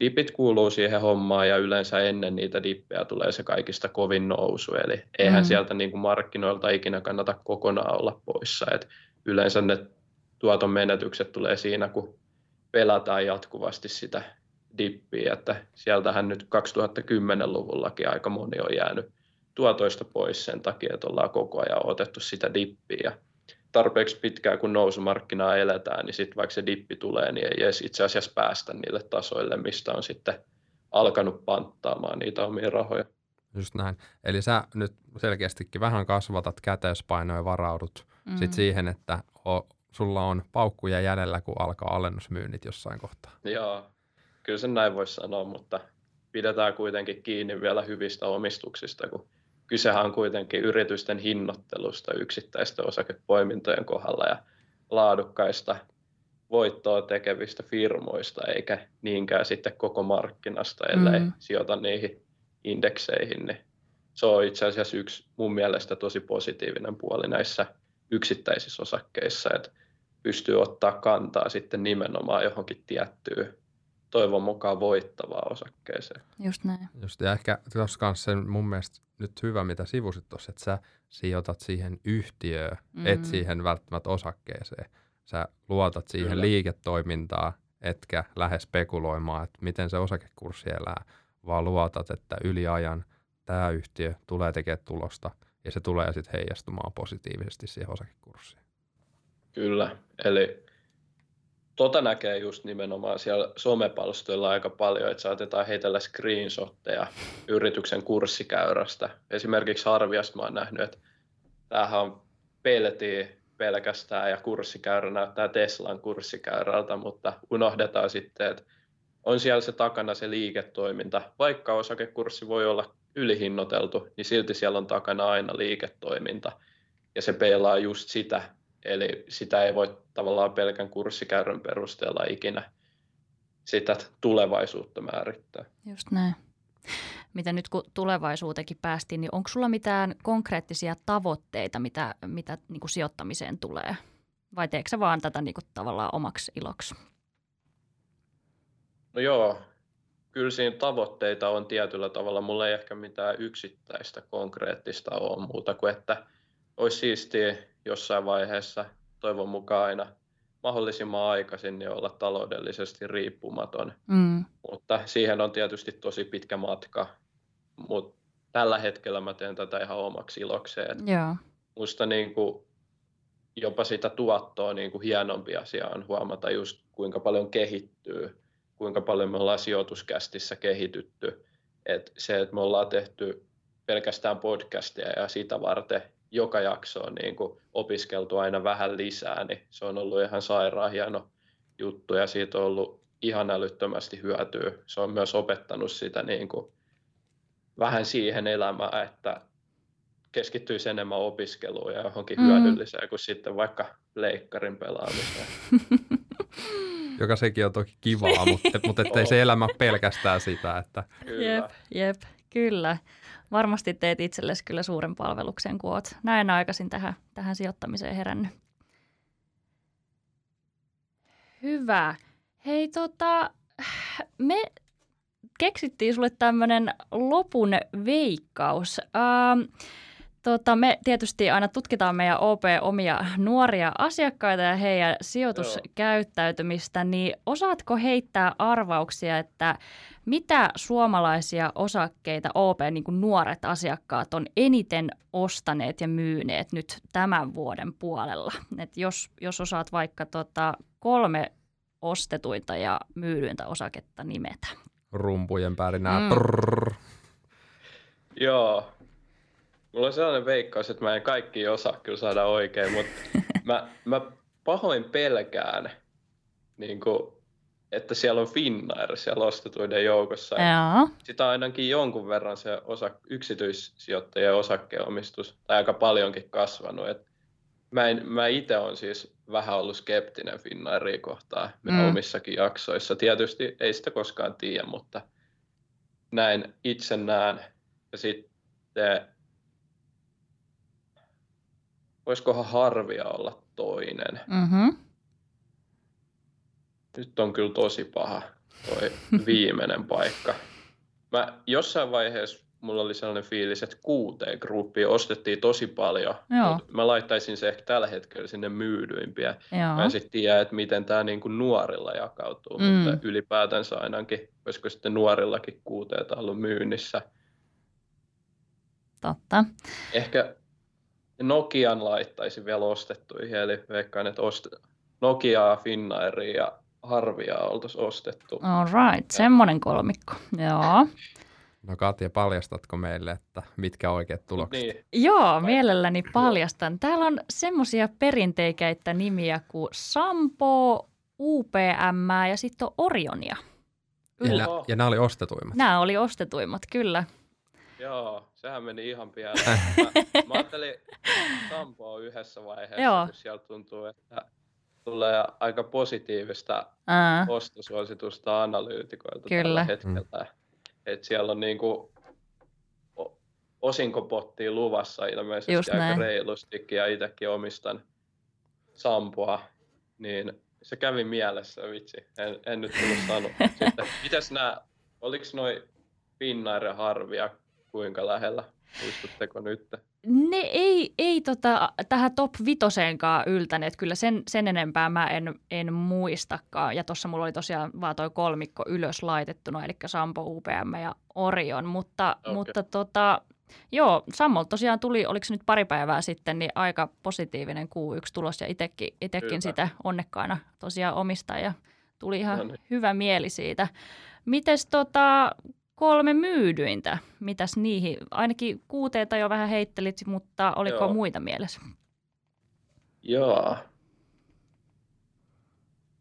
dipit kuuluu siihen hommaan ja yleensä ennen niitä dippejä tulee se kaikista kovin nousu. Eli eihän Mm. sieltä niin kuin markkinoilta ikinä kannata kokonaan olla poissa. Et yleensä ne tuoton menetykset tulee siinä, kun pelataan jatkuvasti sitä dippiä, että sieltähän nyt 2010-luvullakin aika moni on jäänyt tuotoista pois sen takia, että ollaan koko ajan otettu sitä dippiä. Ja tarpeeksi pitkään, kun nousumarkkinaa eletään, niin sitten vaikka se dippi tulee, niin ei edes itse asiassa päästä niille tasoille, mistä on sitten alkanut panttaamaan niitä omia rahoja. Just näin. Eli sä nyt selkeästikin vähän kasvatat käteispainoja ja varaudut Mm. sit siihen, että o, sulla on paukkuja jäljellä, kun alkaa alennusmyynnit jossain kohtaa. Joo, kyllä sen näin voisi sanoa, mutta pidetään kuitenkin kiinni vielä hyvistä omistuksista, kun kysehän on kuitenkin yritysten hinnoittelusta yksittäisten osakepoimintojen kohdalla ja laadukkaista voittoa tekevistä firmoista, eikä niinkään sitten koko markkinasta, ellei Mm. sijoita niihin indekseihin, niin se on itse asiassa yksi mun mielestä tosi positiivinen puoli näissä yksittäisissä osakkeissa, että pystyy ottaa kantaa sitten nimenomaan johonkin tiettyyn toivon mukaan voittavaa osakkeeseen. Just näin. Just, ja ehkä tuossa kanssa sen mun mielestä nyt hyvä, mitä sivusit tuossa, että sä sijoitat siihen yhtiöön, mm. et siihen välttämättä osakkeeseen. Sä luotat siihen Kyllä. liiketoimintaa, etkä lähde spekuloimaan, että miten se osakekurssi elää, vaan luotat, että yli ajan tämä yhtiö tulee tekemään tulosta ja se tulee sitten heijastumaan positiivisesti siihen osakekurssiin. Kyllä, eli tota näkee just nimenomaan siellä somepalstoilla aika paljon, että saatetaan heitellä screenshotteja yrityksen kurssikäyrästä. Esimerkiksi Harviasta mä oon nähnyt, että tämähän on peltiä pelkästään ja kurssikäyrä näyttää Teslan kurssikäyrältä, mutta unohdetaan sitten, että on siellä se takana se liiketoiminta. Vaikka osakekurssi voi olla ylihinnoiteltu, niin silti siellä on takana aina liiketoiminta. Ja se peilaa just sitä, eli sitä ei voi tavallaan pelkän kurssikäyrän perusteella ikinä sitä tulevaisuutta määrittää. Just näin. Mitä nyt kun tulevaisuutenkin päästiin, niin onko sulla mitään konkreettisia tavoitteita, mitä, mitä niin kuin sijoittamiseen tulee? Vai teekö sä vaan tätä niin kuin tavallaan omaksi iloksi? No joo, kyllä siinä tavoitteita on tietyllä tavalla. Mulla ei ehkä mitään yksittäistä konkreettista ole muuta kuin, että olisi siistiä jossain vaiheessa, toivon mukaan aina mahdollisimman aikaisin, niin olla taloudellisesti riippumaton. Mm. Mutta siihen on tietysti tosi pitkä matka. Mutta tällä hetkellä mä teen tätä ihan omaksi ilokseen. Joo. Musta niin kuin jopa sitä tuottoa niin kuin hienompi asia on huomata just kuinka paljon kehittyy, kuinka paljon me ollaan sijoituskästissä kehitytty. Et se, että me ollaan tehty pelkästään podcasteja ja sitä varten joka jakso on niin kuin opiskeltu aina vähän lisää, niin se on ollut ihan sairaan hieno juttu ja siitä on ollut ihan älyttömästi hyötyä. Se on myös opettanut sitä niin kuin vähän siihen elämään, että keskittyisi enemmän opiskeluun ja johonkin Mm. hyödylliseen kuin sitten vaikka leikkarin pelaamiseen. *laughs* Joka sekin on toki kivaa, mutta, mutta ettei se *laughs* elämä pelkästään sitä, että Kyllä. Jep, jep, kyllä. Varmasti teet itsellesi kyllä suuren palveluksen, kun oot näin aikaisin tähän, tähän sijoittamiseen herännyt. Hyvä. Hei tota, me keksittiin sulle tämmöinen lopun veikkaus. Ähm, Tota, me tietysti aina tutkitaan meidän OP omia nuoria asiakkaita ja heidän sijoituskäyttäytymistä, niin osaatko heittää arvauksia, että mitä suomalaisia osakkeita OP, niin kuin nuoret asiakkaat, on eniten ostaneet ja myyneet nyt tämän vuoden puolella? Et jos, jos osaat vaikka tota kolme ostetuinta ja myydyintä osaketta nimetä. Rumpujen pärinää. Mm. Mm. Joo. Mulla on sellainen veikkaus, että mä en kaikki osaa kyllä saada oikein, mutta *laughs* mä, mä pahoin pelkään, niin kuin, että siellä on Finnair siellä ostetuiden joukossa. Joo. Sitä on ainakin jonkun verran se osa, yksityissijoittajien osakkeenomistus, tai aika paljonkin kasvanut. Et mä, en, mä itse olen siis vähän ollut skeptinen Finnairia kohtaan Mm. omissakin jaksoissa. Tietysti ei sitä koskaan tiedä, mutta näin itse näen. Ja sitten voisikohan harvia olla toinen. Mm-hmm. Nyt on kyllä tosi paha toi *laughs* viimeinen paikka. Mä jossain vaiheessa mulla oli sellainen fiilis, että QT-gruppi ostettiin tosi paljon. Joo. Mut Mä laittaisin se ehkä tällä hetkellä sinne myydyimpiä. Mä Joo. en sitten tiedä, että miten tämä niinku nuorilla jakautuu, Mm. mutta ylipäätänsä ainakin, olisiko sitten nuorillakin QT ollut myynnissä. Totta. Ehkä Nokian laittaisin vielä ostettuihin, eli veikkaan, että ost- Nokiaa, Finnairia ja Harvia oltaisiin ostettu. All right, semmoinen kolmikko. Joo. No Katja, paljastatko meille, että mitkä oikeat tulokset? Niin, Joo, mielelläni paljastan. Täällä on semmoisia perinteikäitä nimiä kuin Sampo, UPM ja sitten on Orionia. Ja, nä- Joo. ja nämä oli ostetuimmat. Nämä oli ostetuimmat, kyllä. joo, sehän meni ihan *laughs* pieleen. Mä, mä ajattelin Sampoa yhdessä vaiheessa, Joo. kun siellä tuntuu, että tulee aika positiivista Ää, ostosuositusta analyytikoilta Kyllä. tällä hetkellä. Et siellä on niinku osinkopottia luvassa ilmeisesti Just aika näin. reilustikin ja itsekin omistan Sampoa, niin se kävi mielessä, vitsi, en, en nyt tullut sanoa. *laughs* Sitten, mitäs nämä, oliko noi Finnair ja Harvia kuinka lähellä, muistutteko nyt? ne ei, ei tota, tähän top vitoseenkaan yltäneet. Kyllä sen, sen enempää mä en, en muistakaan. Ja tuossa mulla oli tosiaan vaan toi kolmikko ylös laitettuna, eli Sampo, UPM ja Orion. Mutta, Okei. mutta tota, joo, Sammol tosiaan tuli, oliko se nyt pari päivää sitten, niin aika positiivinen Q1-tulos. Ja itekin, itekin sitä onnekkaana tosiaan omistaa ja tuli ihan No niin. hyvä mieli siitä. Mites tota, kolme myydyintä, mitäs niihin? Ainakin kuuteita jo vähän heittelit, mutta oliko Joo. muita mielessä? Joo.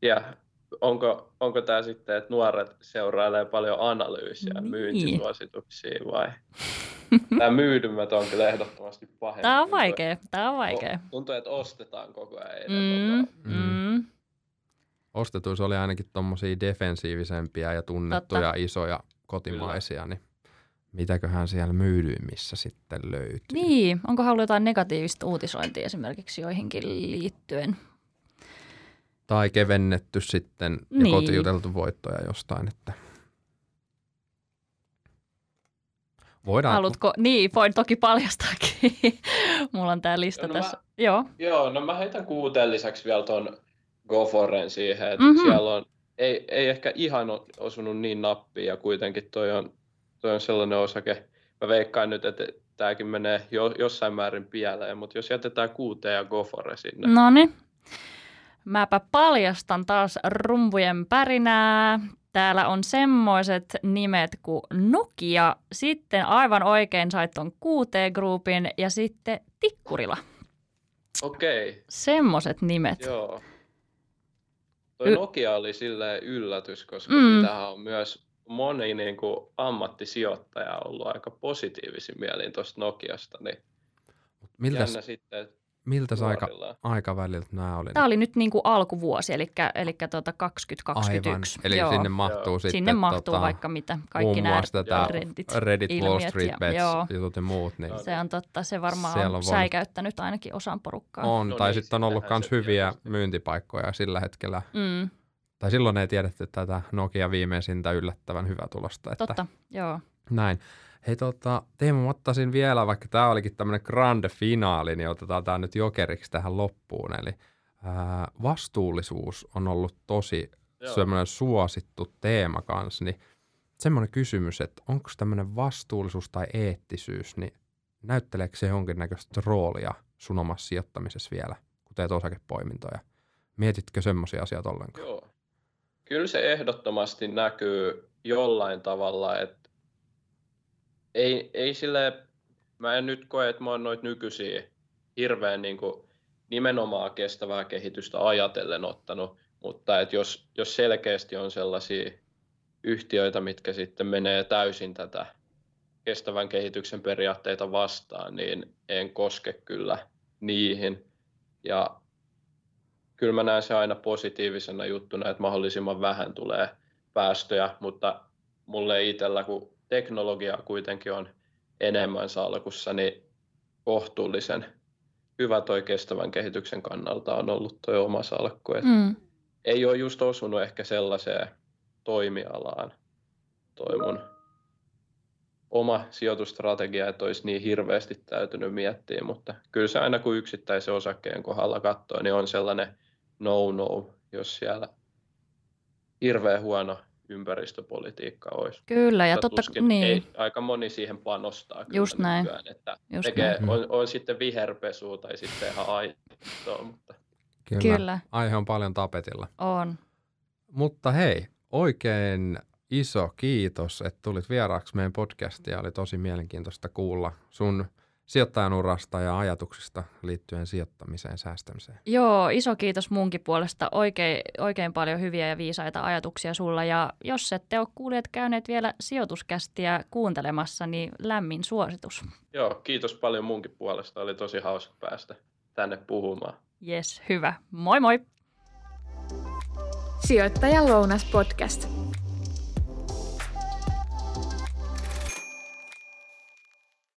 Ja onko, onko tämä sitten, että nuoret seurailee paljon analyysiä, Niin. myyntisuosituksia vai? Tämä myydymmät on kyllä ehdottomasti pahempi. Tämä on Tuntuu, vaikea, tämä on vaikea. että- Tuntuu, että ostetaan koko ajan Mm, enemmän. vaan. mm. Ostetuissa oli ainakin tuommoisia defensiivisempiä ja tunnettuja isoja kotimaisia, niin mitäköhän siellä myydyimmissä sitten löytyy? Niin, onko ollut jotain negatiivista uutisointia esimerkiksi joihinkin liittyen? Tai kevennetty sitten ja Niin. kotiuteltu voittoja jostain, että voidaan, Haluatko? Niin, voin toki paljastaakin. *laughs* Mulla on tämä lista No mä- tässä. Joo. Joo, no mä heitän kuuteen lisäksi vielä ton Goforen siihen, että Mhm. mm-hmm. siellä on, ei, ei ehkä ihan osunut niin nappiin ja kuitenkin toi on, toi on sellainen osake, mä veikkaan nyt, että tämäkin menee jo, jossain määrin pieleen, mutta jos jätetään kuuteen ja Gofore sinne. No niin. Mäpä paljastan taas rumpujen pärinää. Täällä on semmoiset nimet kuin Nokia, sitten aivan oikein sait ton QT-groupin ja sitten Tikkurila. Okei, Semmoiset nimet. joo. Toi Nokia oli silleen yllätys, koska Mm. mm. sitähän on myös moni niin kuin ammattisijoittaja ollut aika positiivisin mielin tuosta Nokiasta, niin miltä, jännä sitten, että miltä aika, aikaväliltä nämä oli? Tämä oli nyt niin kuin alkuvuosi, eli, eli tuota 2021. Aivan, eli Joo. sinne mahtuu Joo. sitten Sinne mahtuu tota, vaikka mitä, kaikki muun nämä Reddit. Reddit, Wall Street ja- Bets, joo. jutut ja muut, niin. Se on totta, se varmaan on, on säikäyttänyt ainakin osan porukkaa. on. No tai niin, sitten on ollut myös hyviä tietysti. myyntipaikkoja sillä hetkellä Mm, tai silloin ei tiedetty tätä Nokia viimeisintä yllättävän hyvää tulosta. Että Totta, joo. Näin. Hei tota, Teemu, mä ottaisin vielä, vaikka tämä olikin tämmöinen grande finaali, niin otetaan tämä nyt jokeriksi tähän loppuun. Eli ää, vastuullisuus on ollut tosi Joo. semmoinen suosittu teema kanssa, niin semmoinen kysymys, että onko tämmöinen vastuullisuus tai eettisyys, niin näytteleekö se jonkinnäköistä roolia sun omassa sijoittamisessa vielä, kun teet osakepoimintoja? Mietitkö semmoisia asioita ollenkaan? Joo. Kyllä se ehdottomasti näkyy jollain tavalla, että ei, ei sille, mä en nyt koe, että mä oon noita nykyisiä hirveän niin kuin nimenomaan kestävää kehitystä ajatellen ottanut, mutta että jos, jos selkeästi on sellaisia yhtiöitä, mitkä sitten menee täysin tätä kestävän kehityksen periaatteita vastaan, niin en koske kyllä niihin. Ja kyllä mä näen se aina positiivisena juttuna, että mahdollisimman vähän tulee päästöjä, mutta mulle itsellä, kun teknologia kuitenkin on enemmän salkussa, niin kohtuullisen hyvä toi kestävän kehityksen kannalta on ollut toi oma salkku. Et Mm. Ei ole just osunut ehkä sellaiseen toimialaan toi mun oma sijoitustrategia, että olisi niin hirveästi täytynyt miettiä, mutta kyllä se aina kun yksittäisen osakkeen kohdalla katsoo, niin on sellainen no-no, jos siellä hirveän huono ympäristöpolitiikka olisi. Kyllä, ja totta, tuskin niin, ei, aika moni siihen panostaa kyllä Just näin. nykyään, että Just tekee, näin. on, on, sitten viherpesua tai sitten ihan aitoa, mutta kyllä, Aihe on paljon tapetilla. on. Mutta hei, oikein iso kiitos, että tulit vieraaksi meidän podcastiin. Oli tosi mielenkiintoista kuulla sun sijoittajan urasta ja ajatuksista liittyen sijoittamiseen ja säästämiseen. Joo, iso kiitos munkin puolesta. Oikein, oikein paljon hyviä ja viisaita ajatuksia sulla. Ja jos ette ole kuulijat käyneet vielä sijoituskästiä kuuntelemassa, niin lämmin suositus. joo, kiitos paljon munkin puolesta. Oli tosi hauska päästä tänne puhumaan. Yes, hyvä. Moi moi! Sijoittajan lounas podcast.